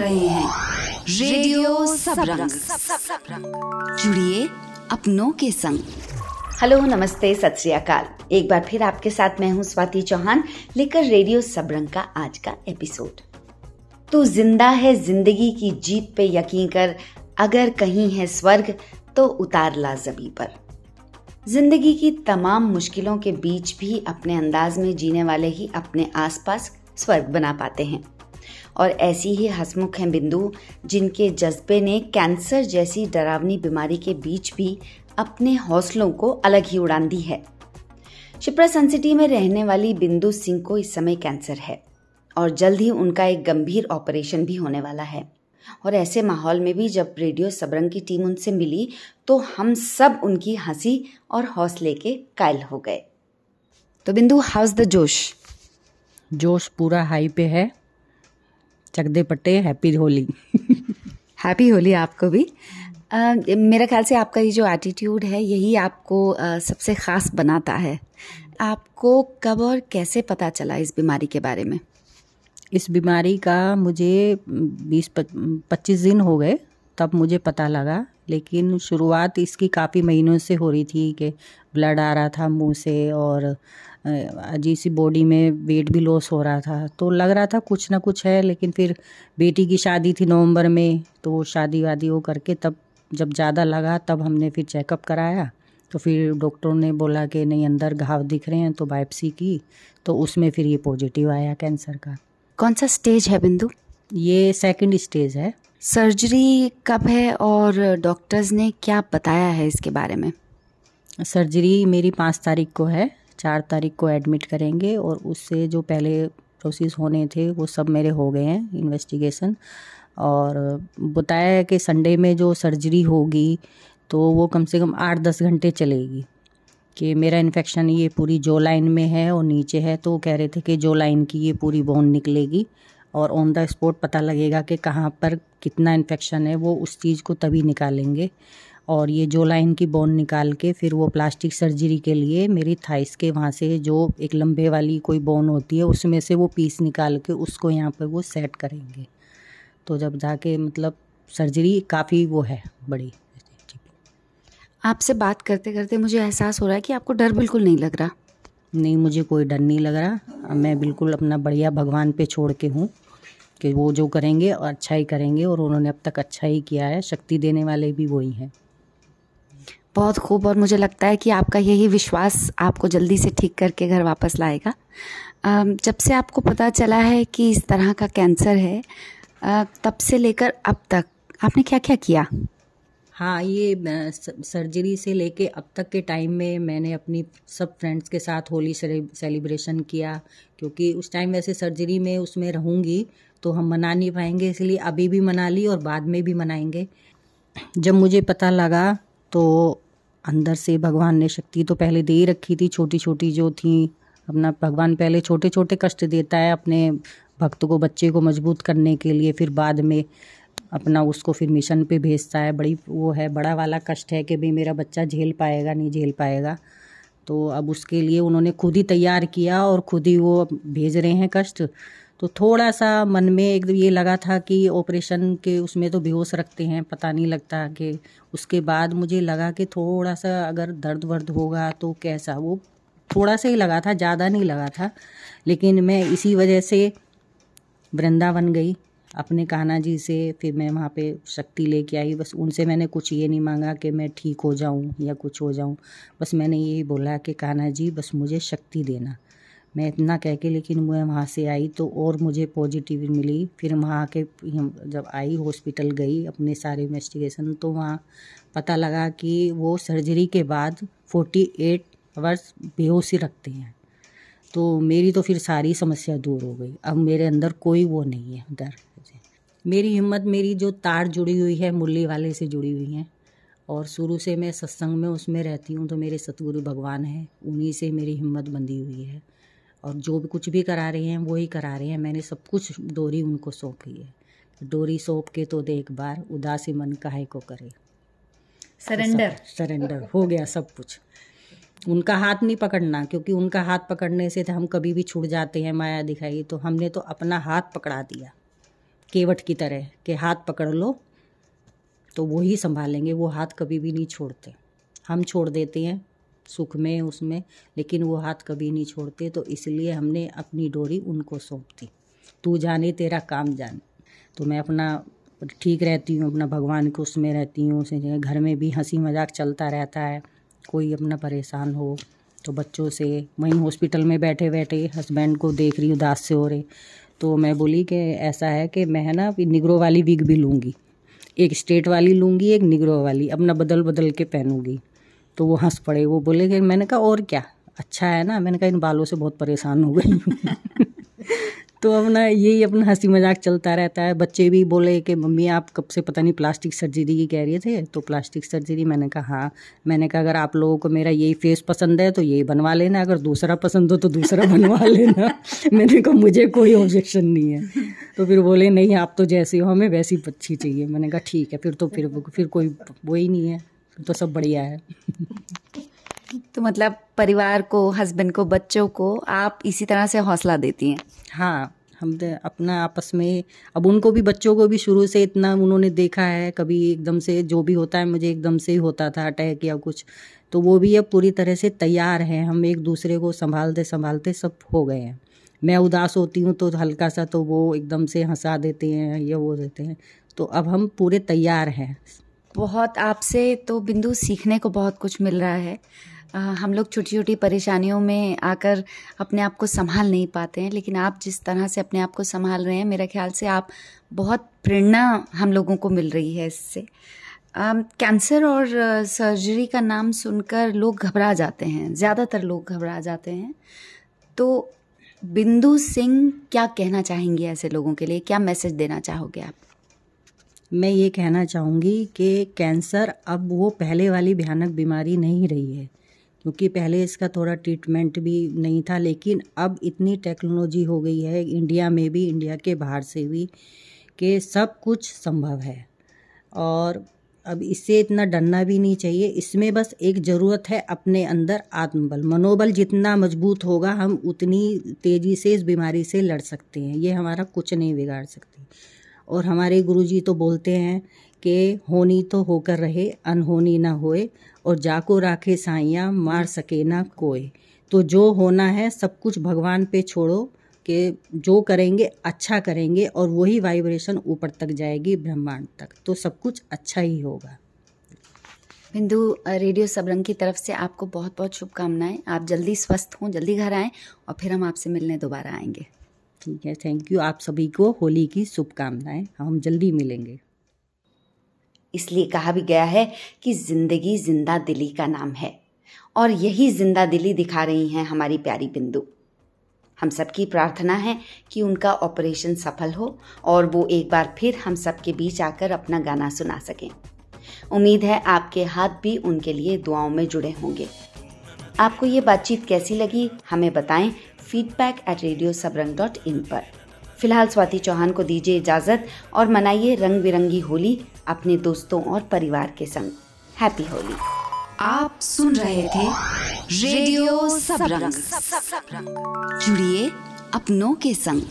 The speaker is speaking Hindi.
रहे हैं। रेडियो सबरंग। जुड़िए अपनों के संग। हेलो, नमस्ते, सत श्री अकाल। एक बार फिर आपके साथ मैं हूँ स्वाति चौहान, लेकर रेडियो सबरंग का आज का एपिसोड। तू ज़िंदा है ज़िंदगी की जीत पे यकीन कर, अगर कहीं है स्वर्ग तो उतार ला जबी पर। ज़िंदगी की तमाम मुश्किलों के बीच भी अपने अंदाज में जीने वाले ही अपने आसपास स्वर्ग बना पाते हैं। और ऐसी ही हसमुख हैं बिंदु, जिनके जज्बे ने कैंसर जैसी डरावनी बीमारी के बीच भी अपने हौसलों को अलग ही उड़ान दी है। शिप्रा सनसिटी में रहने वाली बिंदु सिंह को इस समय कैंसर है और जल्द ही उनका एक गंभीर ऑपरेशन भी होने वाला है। और ऐसे माहौल में भी जब रेडियो सबरंग की टीम उनसे मिली तो हम सब उनकी हँसी और हौसले के कायल हो गए। तो बिंदु हाउस द जोश? जोश पूरा हाई पे है। चकदे पट्टे हैप्पी होली। हैप्पी होली आपको भी। आ, मेरा ख्याल से आपका ये जो एटीट्यूड है यही आपको आ, सबसे ख़ास बनाता है। आपको कब और कैसे पता चला इस बीमारी के बारे में? इस बीमारी का मुझे बीस पच्चीस दिन हो गए तब मुझे पता लगा। लेकिन शुरुआत इसकी काफ़ी महीनों से हो रही थी कि ब्लड आ रहा था मुँह से और अजीब सी बॉडी में वेट भी लॉस हो रहा था। तो लग रहा था कुछ ना कुछ है लेकिन फिर बेटी की शादी थी नवंबर में तो शादी वादी वो करके तब जब ज़्यादा लगा तब हमने फिर चेकअप कराया। तो फिर डॉक्टरों ने बोला कि नहीं अंदर घाव दिख रहे हैं तो बायोप्सी की तो उसमें फिर ये पॉजिटिव आया कैंसर का। कौन सा स्टेज है बिंदु? ये सेकंड स्टेज है। सर्जरी कब है और डॉक्टर्स ने क्या बताया है इसके बारे में? सर्जरी मेरी पाँच तारीख को है। चार तारीख को एडमिट करेंगे और उससे जो पहले प्रोसेस होने थे, वो सब मेरे हो गए हैं इन्वेस्टिगेशन और बताया है कि संडे में जो सर्जरी होगी तो वो कम से कम आठ दस घंटे चलेगी कि मेरा इन्फेक्शन ये पूरी जो लाइन में है और नीचे है तो कह रहे थे कि जो लाइन की ये पूरी बोन निकलेगी और ऑन द स्पॉट पता लगेगा कि कहाँ पर कितना इन्फेक्शन है, वो उस चीज़ को तभी निकालेंगे। और ये जो लाइन की बोन निकाल के फिर वो प्लास्टिक सर्जरी के लिए मेरी थाइस के वहाँ से जो एक लंबे वाली कोई बोन होती है उसमें से वो पीस निकाल के उसको यहाँ पर वो सेट करेंगे। तो जब जाके मतलब सर्जरी काफ़ी वो है बड़ी। आपसे बात करते करते मुझे एहसास हो रहा है कि आपको डर बिल्कुल नहीं लग रहा। नहीं मुझे कोई डर नहीं लग रहा। मैं बिल्कुल अपना बढ़िया भगवान पे छोड़ के हूँ कि वो जो करेंगे और अच्छा ही करेंगे और उन्होंने अब तक अच्छा ही किया है। शक्ति देने वाले भी वही हैं। बहुत खूब और मुझे लगता है कि आपका यही विश्वास आपको जल्दी से ठीक करके घर वापस लाएगा। जब से आपको पता चला है कि इस तरह का कैंसर है तब से लेकर अब तक आपने क्या क्या? किया हाँ ये सर्जरी से लेके अब तक के टाइम में मैंने अपनी सब फ्रेंड्स के साथ होली सेलिब्रेशन किया, क्योंकि उस टाइम वैसे सर्जरी में उसमें रहूँगी तो हम मना नहीं पाएँगे, इसलिए अभी भी मना ली और बाद में भी मनाएँगे। जब मुझे पता लगा तो अंदर से भगवान ने शक्ति तो पहले दे ही रखी थी छोटी छोटी जो थी। अपना भगवान पहले छोटे छोटे कष्ट देता है अपने भक्त को, बच्चे को मज़बूत करने के लिए, फिर बाद में अपना उसको फिर मिशन पे भेजता है। बड़ी वो है, बड़ा वाला कष्ट है कि भाई मेरा बच्चा झेल पाएगा, नहीं झेल पाएगा। तो अब उसके लिए उन्होंने खुद ही तैयार किया और खुद ही वो भेज रहे हैं कष्ट। तो थोड़ा सा मन में एक ये लगा था कि ऑपरेशन के उसमें तो बेहोश रखते हैं, पता नहीं लगता कि उसके बाद मुझे लगा कि थोड़ा सा अगर दर्द वर्द होगा तो कैसा? वो थोड़ा सा ही लगा था, ज़्यादा नहीं लगा था, लेकिन मैं इसी वजह से वृंदावन गई, अपने कान्हा जी से, फिर मैं वहाँ पे शक्ति लेके आई, बस उनसे मैंने कुछ ये नहीं मांगा कि मैं ठीक हो जाऊँ या कुछ हो जाऊँ, बस मैंने यही बोला कि कान्हा जी, बस मुझे शक्ति देना। मैं इतना कह के लेकिन मैं वहाँ से आई तो और मुझे पॉजिटिव मिली। फिर वहाँ के जब आई हॉस्पिटल गई अपने सारे इन्वेस्टिगेशन तो वहाँ पता लगा कि वो सर्जरी के बाद फोर्टी एट आवर्स बेहोशी रखते हैं। तो मेरी तो फिर सारी समस्या दूर हो गई। अब मेरे अंदर कोई वो नहीं है, डर मेरी हिम्मत, मेरी जो तार जुड़ी हुई है, मुरली वाले से जुड़ी हुई हैं और शुरू से मैं सत्संग में उसमें रहती हूँ तो मेरे सतगुरु भगवान हैं, उन्हीं से मेरी हिम्मत बंधी हुई है। और जो भी कुछ भी करा रहे हैं वो ही करा रहे हैं। मैंने सब कुछ डोरी उनको सौंपी है। डोरी सौंप के तो देख बार उदासी मन काहे को करे। सरेंडर। सरेंडर हो गया सब कुछ। उनका हाथ नहीं पकड़ना क्योंकि उनका हाथ पकड़ने से तो हम कभी भी छूट जाते हैं माया दिखाई तो हमने तो अपना हाथ पकड़ा दिया केवट की तरह के हाथ पकड़ लो तो वो ही संभालेंगे। वो हाथ कभी भी नहीं छोड़ते। हम छोड़ देते हैं सुख में उसमें, लेकिन वो हाथ कभी नहीं छोड़ते तो इसलिए हमने अपनी डोरी उनको सौंप दी। तू जाने, तेरा काम जाने। तो मैं अपना ठीक रहती हूँ, अपना भगवान के उसमें रहती हूँ, उसे घर में भी हँसी मज़ाक चलता रहता है। कोई अपना परेशान हो तो बच्चों से, वहीं हॉस्पिटल में बैठे बैठे हस्बैंड को देख रही हूँ, दास से हो रहे। तो मैं बोली कि ऐसा है कि मैं है ना निगरो वाली विग भी लूँगी। एक स्टेट वाली लूँगी, एक निगरो वाली, अपना बदल बदल के पहनूँगी। तो वो हंस पड़े, वो बोले कि मैंने कहा, और क्या? अच्छा है ना? मैंने कहा, इन बालों से बहुत परेशान हो गई तो अपना यही अपना हँसी मज़ाक चलता रहता है। बच्चे भी बोले कि, मम्मी, आप कब से पता नहीं प्लास्टिक सर्जरी की कह रहे थे? तो प्लास्टिक सर्जरी, मैंने कहा हाँ। मैंने कहा, अगर आप लोगों को मेरा यही फेस पसंद है तो यही बनवा लेना। अगर दूसरा पसंद हो तो दूसरा बनवा लेना। मैंने कहा, मुझे कोई ऑब्जेक्शन नहीं है। तो फिर बोले, नहीं, आप तो जैसे हो, हमें वैसी अच्छी चाहिए। मैंने कहा, ठीक है। फिर तो फिर फिर कोई वो ही नहीं है। तो सब बढ़िया है। तो मतलब परिवार को हस्बैंड को बच्चों को आप इसी तरह से हौसला देती हैं? हाँ हम अपना आपस में अब उनको भी बच्चों को भी शुरू से इतना उन्होंने देखा है कभी एकदम से जो भी होता है मुझे एकदम से ही होता था अटैक या कुछ तो वो भी अब पूरी तरह से तैयार हैं। हम एक दूसरे को संभालते संभालते सब हो गए हैं। मैं उदास होती हूँ तो हल्का सा तो वो एकदम से हंसा देते हैं या वो देते हैं। तो अब हम पूरे तैयार हैं। बहुत आपसे तो बिंदु सीखने को बहुत कुछ मिल रहा है। आ, हम लोग छोटी छोटी परेशानियों में आकर अपने आप को संभाल नहीं पाते हैं लेकिन आप जिस तरह से अपने आप को संभाल रहे हैं मेरे ख्याल से आप बहुत प्रेरणा हम लोगों को मिल रही है इससे। कैंसर और सर्जरी का नाम सुनकर लोग घबरा जाते हैं ज़्यादातर लोग घबरा जाते हैं। तो बिंदु सिंह क्या कहना चाहेंगे ऐसे लोगों के लिए? क्या मैसेज देना चाहोगे आप? मैं ये कहना चाहूँगी कि कैंसर अब वो पहले वाली भयानक बीमारी नहीं रही है, क्योंकि पहले इसका थोड़ा ट्रीटमेंट भी नहीं था, लेकिन अब इतनी टेक्नोलॉजी हो गई है इंडिया में भी इंडिया के बाहर से भी, कि सब कुछ संभव है। और अब इससे इतना डरना भी नहीं चाहिए, इसमें बस एक ज़रूरत है अपने अंदर आत्मबल। मनोबल जितना मज़बूत होगा, हम उतनी तेज़ी से इस बीमारी से लड़ सकते हैं, ये हमारा कुछ नहीं बिगाड़ सकती। और हमारे गुरुजी तो बोलते हैं कि होनी तो होकर रहे, अनहोनी ना होए, और जाको राखे साइया, मार सके ना कोई तो जो होना है, सब कुछ भगवान पे छोड़ो कि जो करेंगे अच्छा करेंगे, और वही वाइब्रेशन ऊपर तक जाएगी, ब्रह्मांड तक। तो सब कुछ अच्छा ही होगा। बिंदु रेडियो सबरंग की तरफ़ से आपको बहुत बहुत शुभकामनाएँ। आप जल्दी स्वस्थ हों, जल्दी घर आएँ, और फिर हम आपसे मिलने दोबारा आएँगे। ठीक है थैंक यू आप सभी को होली की शुभकामनाएँ। हम जल्दी मिलेंगे। इसलिए कहा भी गया है कि ज़िंदगी ज़िंदा दिली का नाम है और यही ज़िंदा दिली दिखा रही हैं हमारी प्यारी बिंदु। हम सबकी प्रार्थना है कि उनका ऑपरेशन सफल हो और वो एक बार फिर हम सबके बीच आकर अपना गाना सुना सकें। उम्मीद है आपके हाथ भी उनके लिए दुआओं में जुड़े होंगे। आपको ये बातचीत कैसी लगी, हमें बताएँ feedback at radio Sabrang dot in पर। फ़िलहाल स्वाति चौहान को दीजिए इजाज़त और मनाइए रंग बिरंगी होली अपने दोस्तों और परिवार के संग। हैप्पी होली आप सुन रहे थे रेडियो सबरंग जुड़िए अपनों के संग।